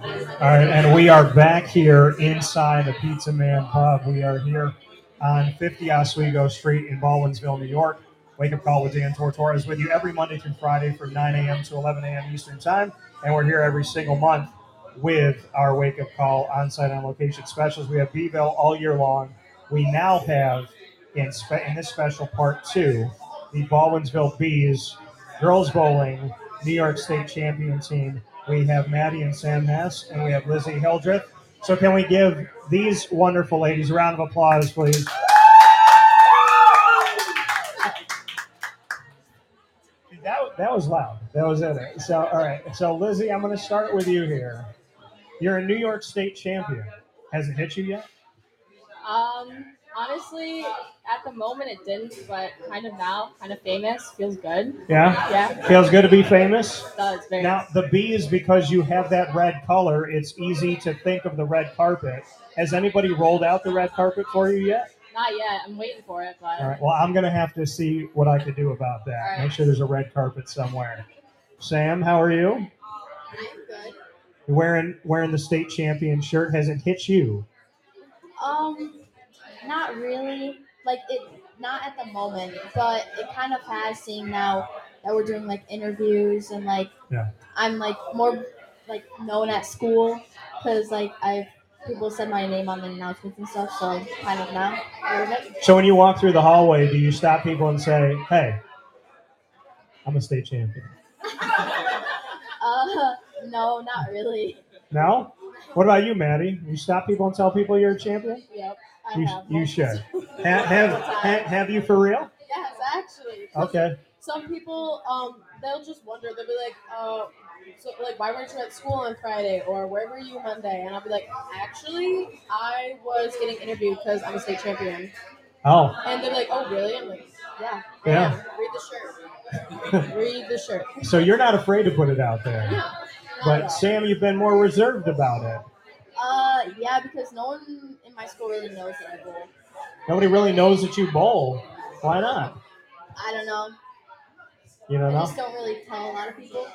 All right, and we are back here inside the Pizza Man Pub. We are here on 50 Oswego Street in Baldwinsville, New York. Wake Up Call with Dan Tortora is with you every Monday through Friday from 9 a.m. to 11 a.m. Eastern Time. And we're here every single month with our Wake Up Call on site on location specials. We have Beeville all year long. We now have in, spe- in this special part two the Baldwinsville Bees girls bowling New York State champion team. We have Maddy and Sam Hass, and we have Lizzy Hildreth. So, can we give these wonderful ladies a round of applause, please? That, that was loud. That was it. So, all right. So, Lizzy, I'm going to start with you here. You're a New York State champion. Has it hit you yet? Um, honestly, at the moment it didn't, but kind of now, kind of famous, feels good. Yeah. Yeah, Feels good to be famous. it does very. Now, the B is because you have that red color. It's easy to think of the red carpet. Has anybody rolled out the red carpet for you yet? Not yet. I'm waiting for it, but All right. Well, I'm going to have to see what I can do about that. All right. Make sure there's a red carpet somewhere. Sam, how are you? I'm good. You're wearing wearing the state champion shirt. Has it hit you? Um, not really. Like it, not at the moment, but it kind of has. Seeing now that we're doing like interviews and like, Yeah. I'm like more like known at school because like I've people said my name on the announcements and stuff. So kind of now. a little bit. So when you walk through the hallway, do you stop people and say, "Hey, I'm a state champion"? Uh, no, not really. No. What about you, Maddy? You stop people and tell people you're a champion? Yep, I You, have. you should. Have, have, have, have you for real? Yes, actually. Okay. Some people, um, they'll just wonder. They'll be like, uh, so like, why weren't you at school on Friday, or where were you Monday? And I'll be like, actually, I was getting interviewed because I'm a state champion. Oh, And they're like, oh, really? I'm like, yeah, I Yeah. Read the shirt. Read the shirt. so you're not afraid to put it out there. No, But. Sam, you've been more reserved about it. Uh, yeah, because no one my school really knows that I bowl. Nobody really knows that you bowl. Why not? I don't know. You don't I know. just don't really tell a lot of people.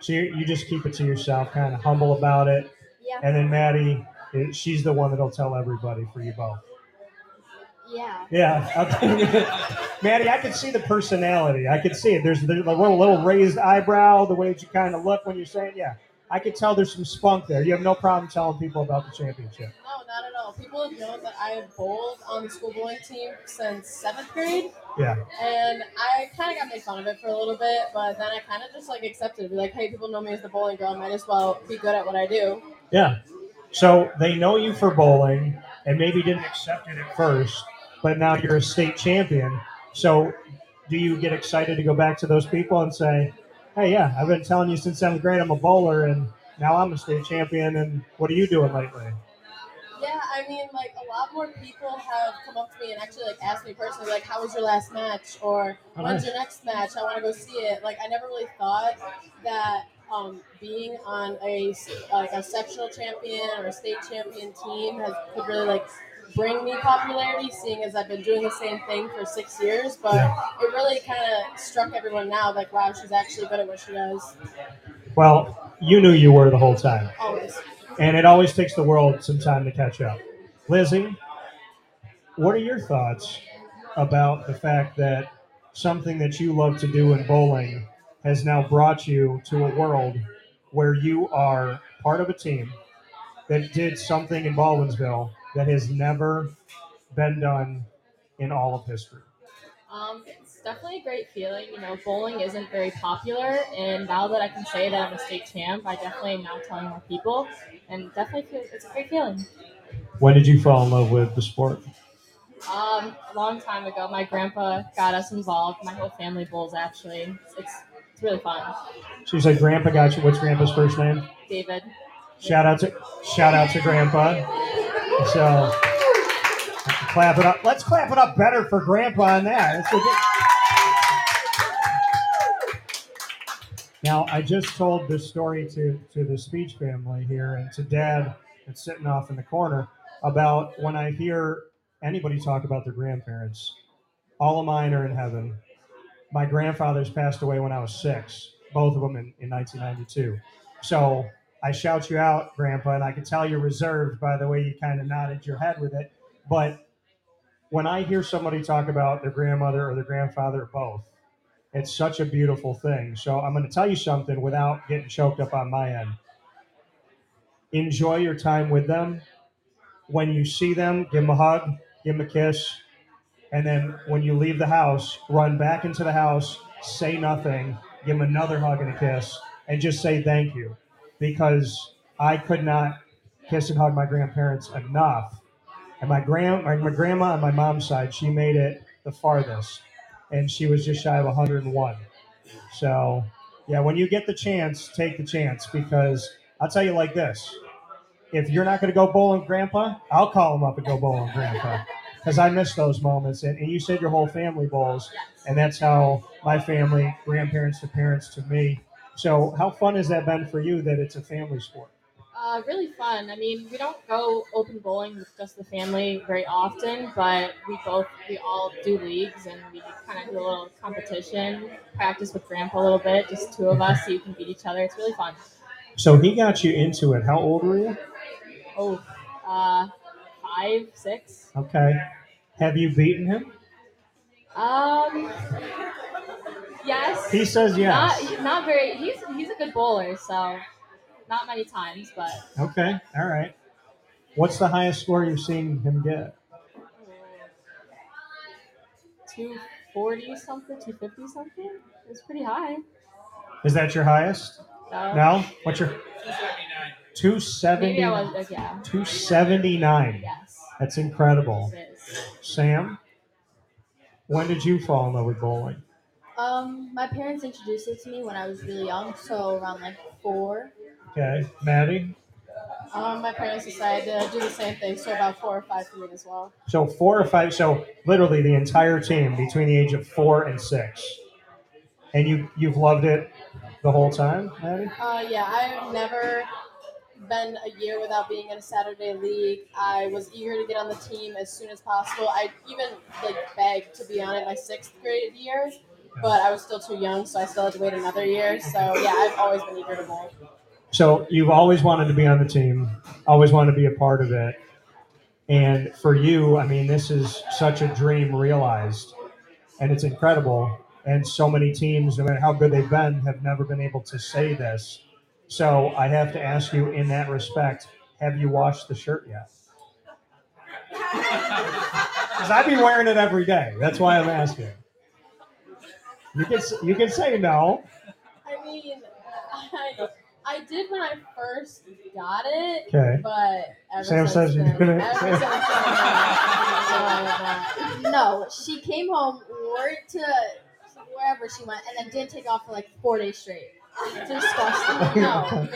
So you, you just keep it to yourself, kind of humble about it. Yeah. And then Maddy, eh, she's the one that'll tell everybody for you both. Yeah. Yeah. Maddy, I can see the personality. I can see it. There's, there's a little, little raised eyebrow, the way that you kind of look when you're saying, yeah. I could tell there's some spunk there. You have no problem telling people about the championship. No, not at all. People have known that I have bowled on the school bowling team since seventh grade. Yeah. And I kind of got made fun of it for a little bit, but then I kind of just like accepted like, hey, people know me as the bowling girl. Might as well be good at what I do. Yeah. So they know you for bowling and maybe didn't accept it at first, but now you're a state champion. So do you get excited to go back to those people and say, hey, yeah, I've been telling you since seventh grade I'm a bowler and now I'm a state champion and what are you doing lately? Yeah, I mean, like a lot more people have come up to me and actually like asked me personally, like, "How was your last match?" or Oh, "When's your next match? I want to go see it." Like, I never really thought that um, being on a like a sectional champion or a state champion team has could really like bring me popularity, seeing as I've been doing the same thing for six years. But Yeah. it really kind of struck everyone now, like, wow, she's actually good at what she does. Well, you knew you were the whole time. Always. And it always takes the world some time to catch up. Lizzy, what are your thoughts about the fact that something that you love to do in bowling has now brought you to a world where you are part of a team that did something in Baldwinsville that has never been done in all of history? Um, it's definitely a great feeling. You know, bowling isn't very popular, and now that I can say that I'm a state champ, I definitely am now telling more people, and definitely feel it's a great feeling. When did you fall in love with the sport? Um, a long time ago, my grandpa got us involved. My whole family bowls actually. It's it's, really fun. She's like, Grandpa got you. What's Grandpa's first name? David. Shout out to shout out to Grandpa. So clap it up. Let's clap it up better for Grandpa on that. Now I just told this story to to the speech family here and to Dad that's sitting off in the corner about when I hear anybody talk about their grandparents. All of mine are in heaven. My grandfathers passed away when I was six, both of them in, in 1992. So I shout you out, Grandpa, and I can tell you're reserved by the way you kind of nodded your head with it. But when I hear somebody talk about their grandmother or their grandfather or both, it's such a beautiful thing. So I'm going to tell you something without getting choked up on my end. Enjoy your time with them. When you see them, give them a hug, give them a kiss, and then when you leave the house, run back into the house, say nothing, give them another hug and a kiss, and just say thank you. Because I could not kiss and hug my grandparents enough. And my grand my, my grandma on my mom's side, she made it the farthest. And she was just shy of 101. So yeah, when you get the chance, take the chance because I'll tell you like this. If you're not gonna go bowling grandpa, I'll call him up and go bowling grandpa. Because I miss those moments. And, and you said your whole family bowls and that's how my family, grandparents to parents to me. So, how fun has that been for you that it's a family sport? Uh, really fun. I mean, we don't go open bowling with just the family very often, but we both we all do leagues and we kind of do a little competition, practice with Grandpa a little bit, just two of us, so you can beat each other. It's really fun. So, he got you into it. How old were you? Oh, uh, five, six. Okay. Have you beaten him? Um, yes. He says yes. Not not very. He's he's a good bowler, so not many times, but Okay. All right. What's the highest score you've seen him get? two forty something, two fifty something. It's pretty high. Is that your highest? So No? What's your 270? maybe I was like, yeah. 279. Yes. That's incredible. Sam, when did you fall in love with bowling? Um, my parents introduced it to me when I was really young, so around like four. Okay. Maddy? Um, my parents decided to do the same thing, so about four or five for me as well. So four or five. So literally the entire team between the age of four and six, and you you've loved it the whole time, Maddy. Uh, yeah, I've never been a year without being in a Saturday league. I was eager to get on the team as soon as possible. I even like begged to be on it my sixth grade year, but I was still too young, so I still had to wait another year. So yeah, I've always been eager to bowl. So you've always wanted to be on the team, always wanted to be a part of it, and for you, I mean, this is such a dream realized, and it's incredible. And so many teams, no matter how good they've been, have never been able to say this. So I have to ask you, in that respect, have you washed the shirt yet? Because I've been wearing it every day. That's why I'm asking. You can you can say no. I mean, I, I did when I first got it, Okay. but ever Sam since says you then, didn't. Ever since then, no, No, she came home, worked to wherever she went, and then didn't take off for like four days straight. It's disgusting. no,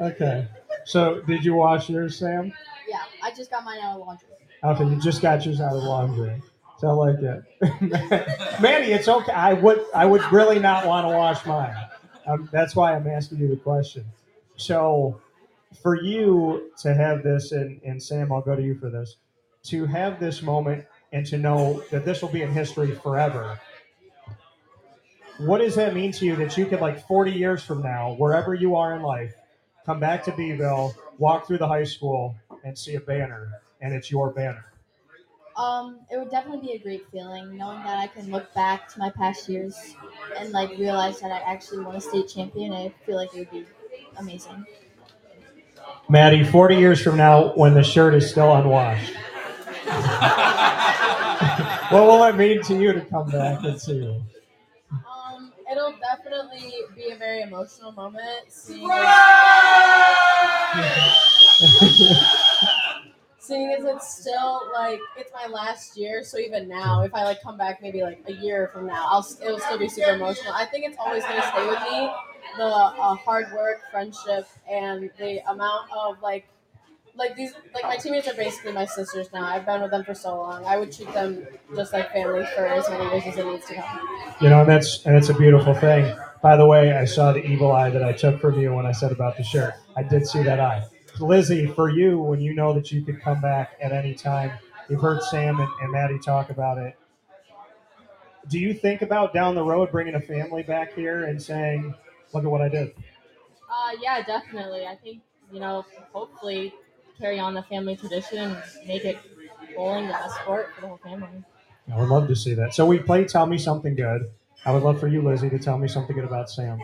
Okay. So did you wash yours, Sam? Yeah, I just got mine out of laundry. Okay, you just got yours out of laundry. I like it. Maddy, it's okay. I would I would really not want to wash mine. Um, that's why I'm asking you the question. So for you to have this, and, and Sam, I'll go to you for this, to have this moment and to know that this will be in history forever. What does that mean to you that you could, like 40 years from now, wherever you are in life, come back to Beeville, walk through the high school, and see a banner, and it's your banner? Um, it would definitely be a great feeling knowing that I can look back to my past years and like realize that I actually won a state champion. I feel like it would be amazing. Maddy, 40 years from now, when the shirt is still unwashed, what will it mean to you to come back and see you? Um, it'll definitely be a very emotional moment seeing seeing as it's still like it's my last year. So even now, if I like come back maybe like a year from now, I'll it'll still be super emotional. I think it's always gonna stay with me. The uh, hard work, friendship, and the amount of like like these like my teammates are basically my sisters now. I've been with them for so long. I would treat them just like family for as many years as it needs to come. You know, and that's and it's a beautiful thing. By the way, I saw the evil eye that I took from you when I said about the shirt. I did see that eye. Lizzy, for you, when you know that you could come back at any time, you've heard Sam and, and Maddy talk about it. Do you think about down the road bringing a family back here and saying, "Look at what I did"? Uh, yeah, definitely. I think you know, hopefully, carry on the family tradition and make it bowling the best sport for the whole family. I would love to see that. So we play Tell Me Something Good. I would love for you, Lizzy, to tell me something good about Sam.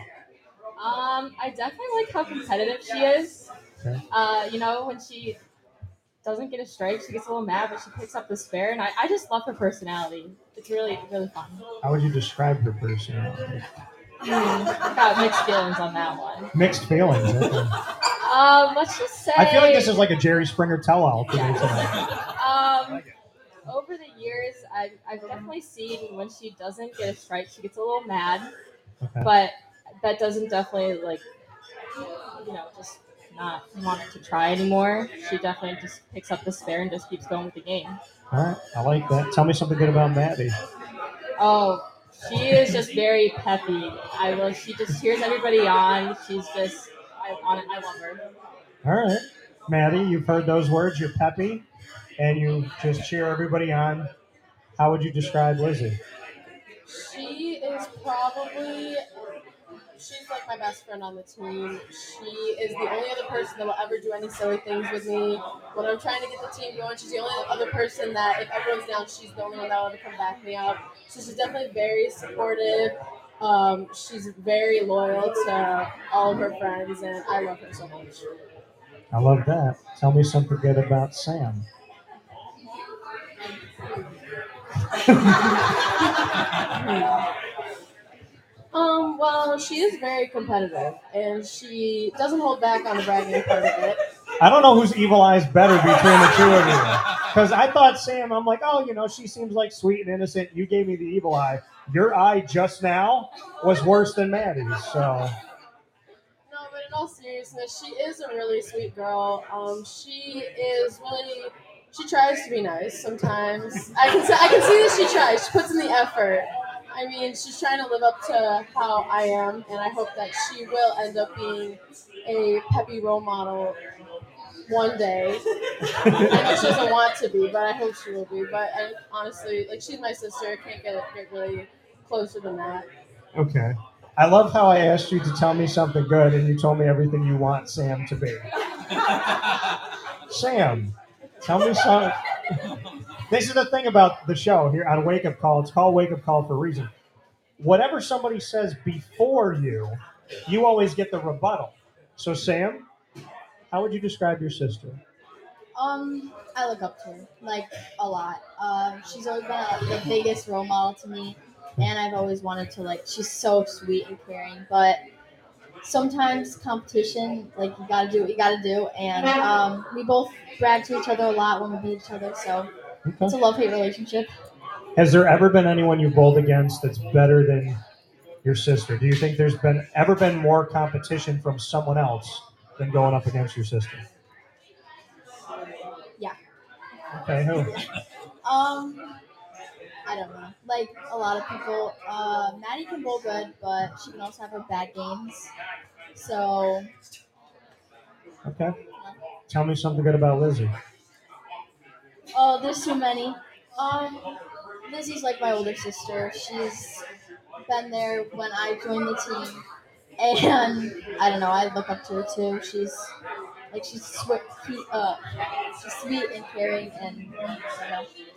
Um, I definitely like how competitive she is. Uh, you know, when she doesn't get a strike, she gets a little mad, but she picks up the spare, and I, I just love her personality. It's really, really fun. How would you describe her personality? Mm, got mixed feelings on that one. Mixed feelings. okay. Um, let's just say. I feel like this is like a Jerry Springer tell-all. Yeah. Um, over the years, I've, I've definitely seen when she doesn't get a strike, she gets a little mad, Okay. but that doesn't definitely like, you know, just not want to try anymore. She definitely just picks up the spare and just keeps going with the game. All right, I like that. Tell me something good about Maddy. Oh, she is just very peppy. I will. She just cheers everybody on. She's just. I on I love her. All right, Maddy, you've heard those words. You're peppy, and you just cheer everybody on. How would you describe Lizzy? She is probably she's like my best friend on the team. She is the only other person that will ever do any silly things with me. When I'm trying to get the team going, she's the only other person that if everyone's down, she's the only one that will ever come back me up. So she's definitely very supportive. Um, she's very loyal to all of her friends, and I love her so much. I love that. Tell me something good about Sam. Um, well, she is very competitive, and she doesn't hold back on the bragging part of it. I don't know whose evil eye is better between the two of you. Because I thought Sam, I'm like, oh, you know, she seems like sweet and innocent. You gave me the evil eye. Your eye just now was worse than Maddy's. So, No, but in all seriousness, she is a really sweet girl. Um, she is really. She tries to be nice sometimes. I can I can see that she tries. She puts in the effort. I mean, she's trying to live up to how I am, and I hope that she will end up being a peppy role model one day. I know she doesn't want to be, but I hope she will be. But I, honestly, like she's my sister. I can't get get really closer than that. okay. I love how I asked you to tell me something good and you told me everything you want Sam to be. Sam, tell me something. This is the thing about the show here on Wake Up Call. It's called Wake Up Call for a reason. Whatever somebody says before you, you always get the rebuttal. So, Sam, how would you describe your sister? Um, I look up to her like a lot. Um, she's always been a, the biggest role model to me, and I've always wanted to like. She's so sweet and caring, but sometimes competition, like you gotta do what you gotta do, and um, we both brag to each other a lot when we beat each other. So it's a love hate relationship. Has there ever been anyone you bowled against that's better than your sister? Do you think there's been ever been more competition from someone else than going up against your sister? Yeah. Okay, who? Um, I don't know. Like a lot of people, uh, Maddy can bowl good, but she can also have her bad games. So Okay. Tell me something good about Lizzy. Oh, there's too many. Um, Lizzy's like my older sister. She's been there when I joined the team, and I don't know. I look up to her too. She's like she's sweet, uh, she's sweet and caring, and you know,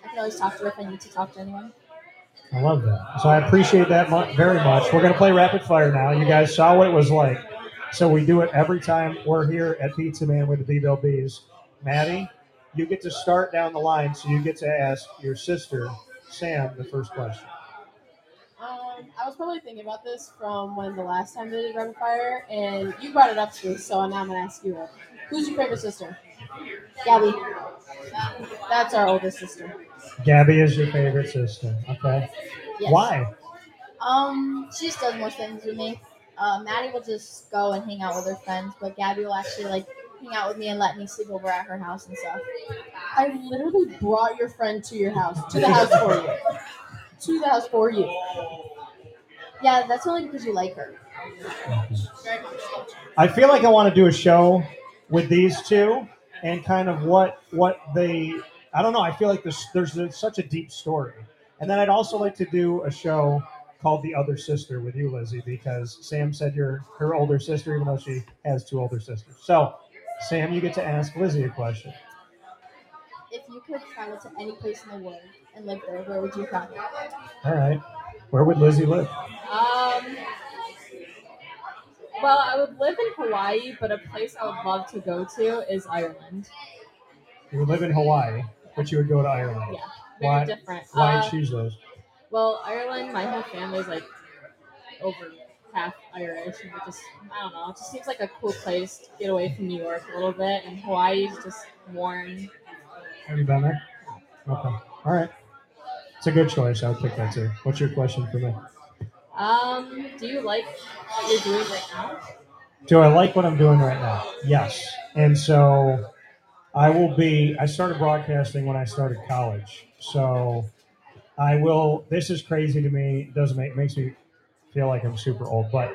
I can always talk to her if I need to talk to anyone. I love that. So I appreciate that very much. We're going to play rapid fire now. You guys saw what it was like. So we do it every time we're here at Pizza Man with the BVille Bees. Maddy, you get to start down the line, so you get to ask your sister, Sam, the first question. Um, I was probably thinking about this from when the last time they did rapid fire, and you brought it up to me, so now I'm gonna ask you. Who's your favorite sister? Gabby, That's our oldest sister. Gabby is your favorite sister. Okay. yes. Why? Um, she just does more things with me. Uh, Maddy will just go and hang out with her friends, but Gabby will actually like hang out with me and let me sleep over at her house and stuff. I literally brought your friend to your house, to the house for you, to the house for you. Yeah, that's only because you like her. I feel like I want to do a show with these two and kind of what what they. I don't know. I feel like there's there's a, such a deep story, and then I'd also like to do a show called the other sister with you, Lizzy, because Sam said you're her older sister, even though she has two older sisters. So, Sam, you get to ask Lizzy a question. If you could travel to any place in the world and live there, where would you travel? All right. Where would Lizzy live? Um, well, I would live in Hawaii, but a place I would love to go to is Ireland. You would live in Hawaii, but you would go to Ireland. Yeah, very Why- different. Why Uh, choose those? well, Ireland, my whole family's like over half Irish, and it just I don't know, it just seems like a cool place to get away from New York a little bit, and Hawaii's just warm. Have you been there? Okay. All right. It's a good choice. I would pick that too. What's your question for me? Um, do you like what you're doing right now? Do I like what I'm doing right now? Yes. And so I will be, I started broadcasting when I started college. So I will, this is crazy to me. It doesn't make, makes me feel like I'm super old, but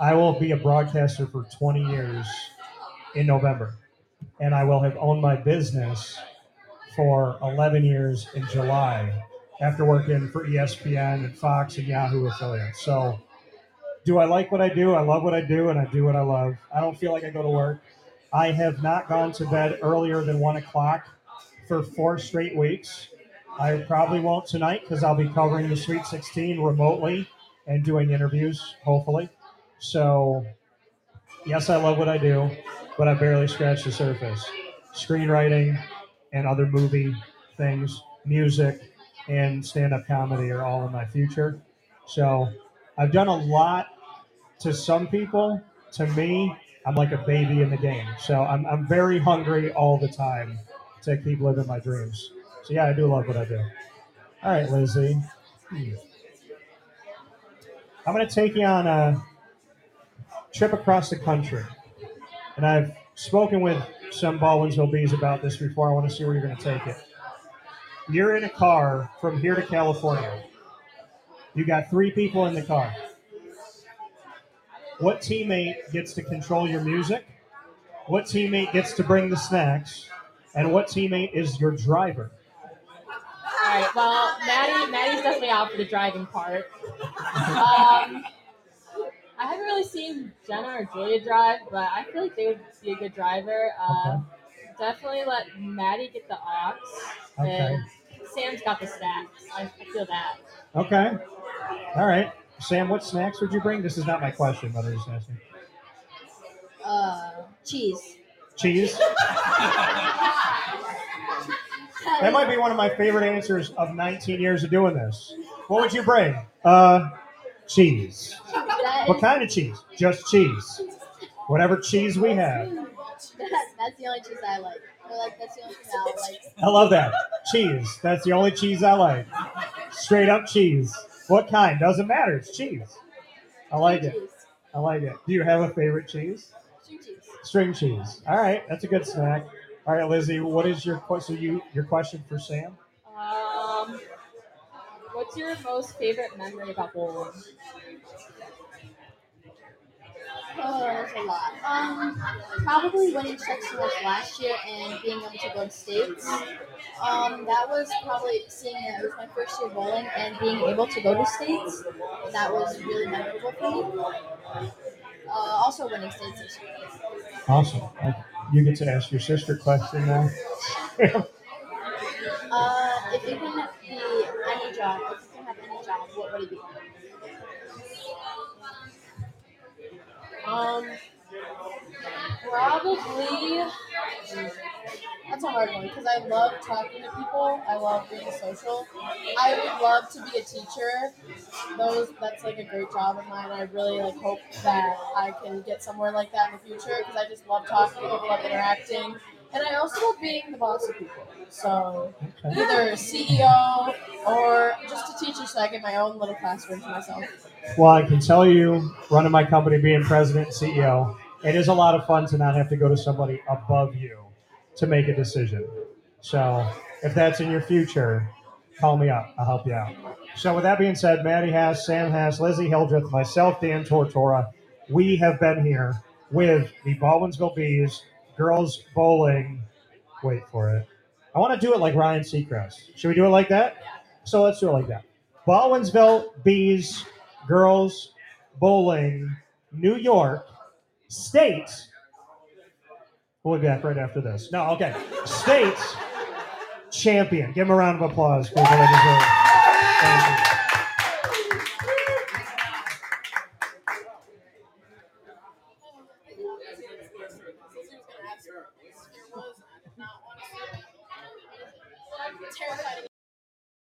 I will be a broadcaster for 20 years in November. And I will have owned my business for 11 years in July after working for ESPN and Fox and Yahoo affiliates. So do I like what I do? I love what I do, and I do what I love. I don't feel like I go to work. I have not gone to bed earlier than one o'clock for four straight weeks. I probably won't tonight because I'll be covering the Sweet 16 remotely and doing interviews, hopefully. So, yes, I love what I do, but I barely scratch the surface. Screenwriting and other movie things, music, and stand up comedy are all in my future. So, I've done a lot to some people, to me, I'm like a baby in the game. So I'm, I'm very hungry all the time to keep living my dreams. So yeah, I do love what I do. All right, Lizzy. I'm going to take you on a trip across the country. And I've spoken with some Baldwinsville bees about this before. I want to see where you're going to take it. You're in a car from here to California. You got three people in the car. What teammate gets to control your music? What teammate gets to bring the snacks? And what teammate is your driver? All right. Well, Maddy, Maddy's definitely out for the driving part. Um, I haven't really seen Jenna or Julia drive, but I feel like they would be a good driver. Uh, Definitely let Maddy get the aux, Okay. and Sam's got the snacks. I, I feel that. Okay. All right. Sam, what snacks would you bring? This is not my question, but I'm just asking. Uh, cheese. Cheese. That might be one of my favorite answers of 19 years of doing this. What would you bring? Uh, cheese. What kind of cheese? Just cheese. Whatever cheese we have. that's the only cheese I like. Or like that's the only cheese I like. I love that. Cheese. That's the only cheese I like. Straight up cheese. What kind? Doesn't matter. It's cheese. I like it. I like it. Do you have a favorite cheese? String cheese. String cheese. All right, that's a good snack. All right, Lizzy, what is your question? So You your question for Sam? Um, what's your most favorite memory about bowling? Oh, there's a lot. Um, probably winning sectionals last year and being able to go to states. Um, that was probably seeing it. It was my first year bowling and being able to go to states. That was really memorable for me. Uh, also winning states this year. Awesome. You get to ask your sister question now. Uh, if you can be any job, if you can have any job, what would it be? Um, probably. That's a hard one because I love talking to people. I love being social. I would love to be a teacher. Those that's like a great job of mine. I really like hope that I can get somewhere like that in the future because I just love talking to people, love interacting, and I also love being the boss of people. So Okay. either CEO or just a teacher, so I get my own little classroom to myself. Well, I can tell you, running my company, being president and CEO, it is a lot of fun to not have to go to somebody above you to make a decision. So if that's in your future, call me up. I'll help you out. So with that being said, Maddy Hass, Sam Hass, Lizzy Hildreth, myself, Dan Tortora, we have been here with the Baldwinsville Bees girls bowling. Wait for it. I want to do it like Ryan Seacrest. Should we do it like that? So let's do it like that. Baldwinsville Bees Girls Bowling, New York State. We'll be back right after this. No, okay. State champion. Give him a round of applause for what they deserve.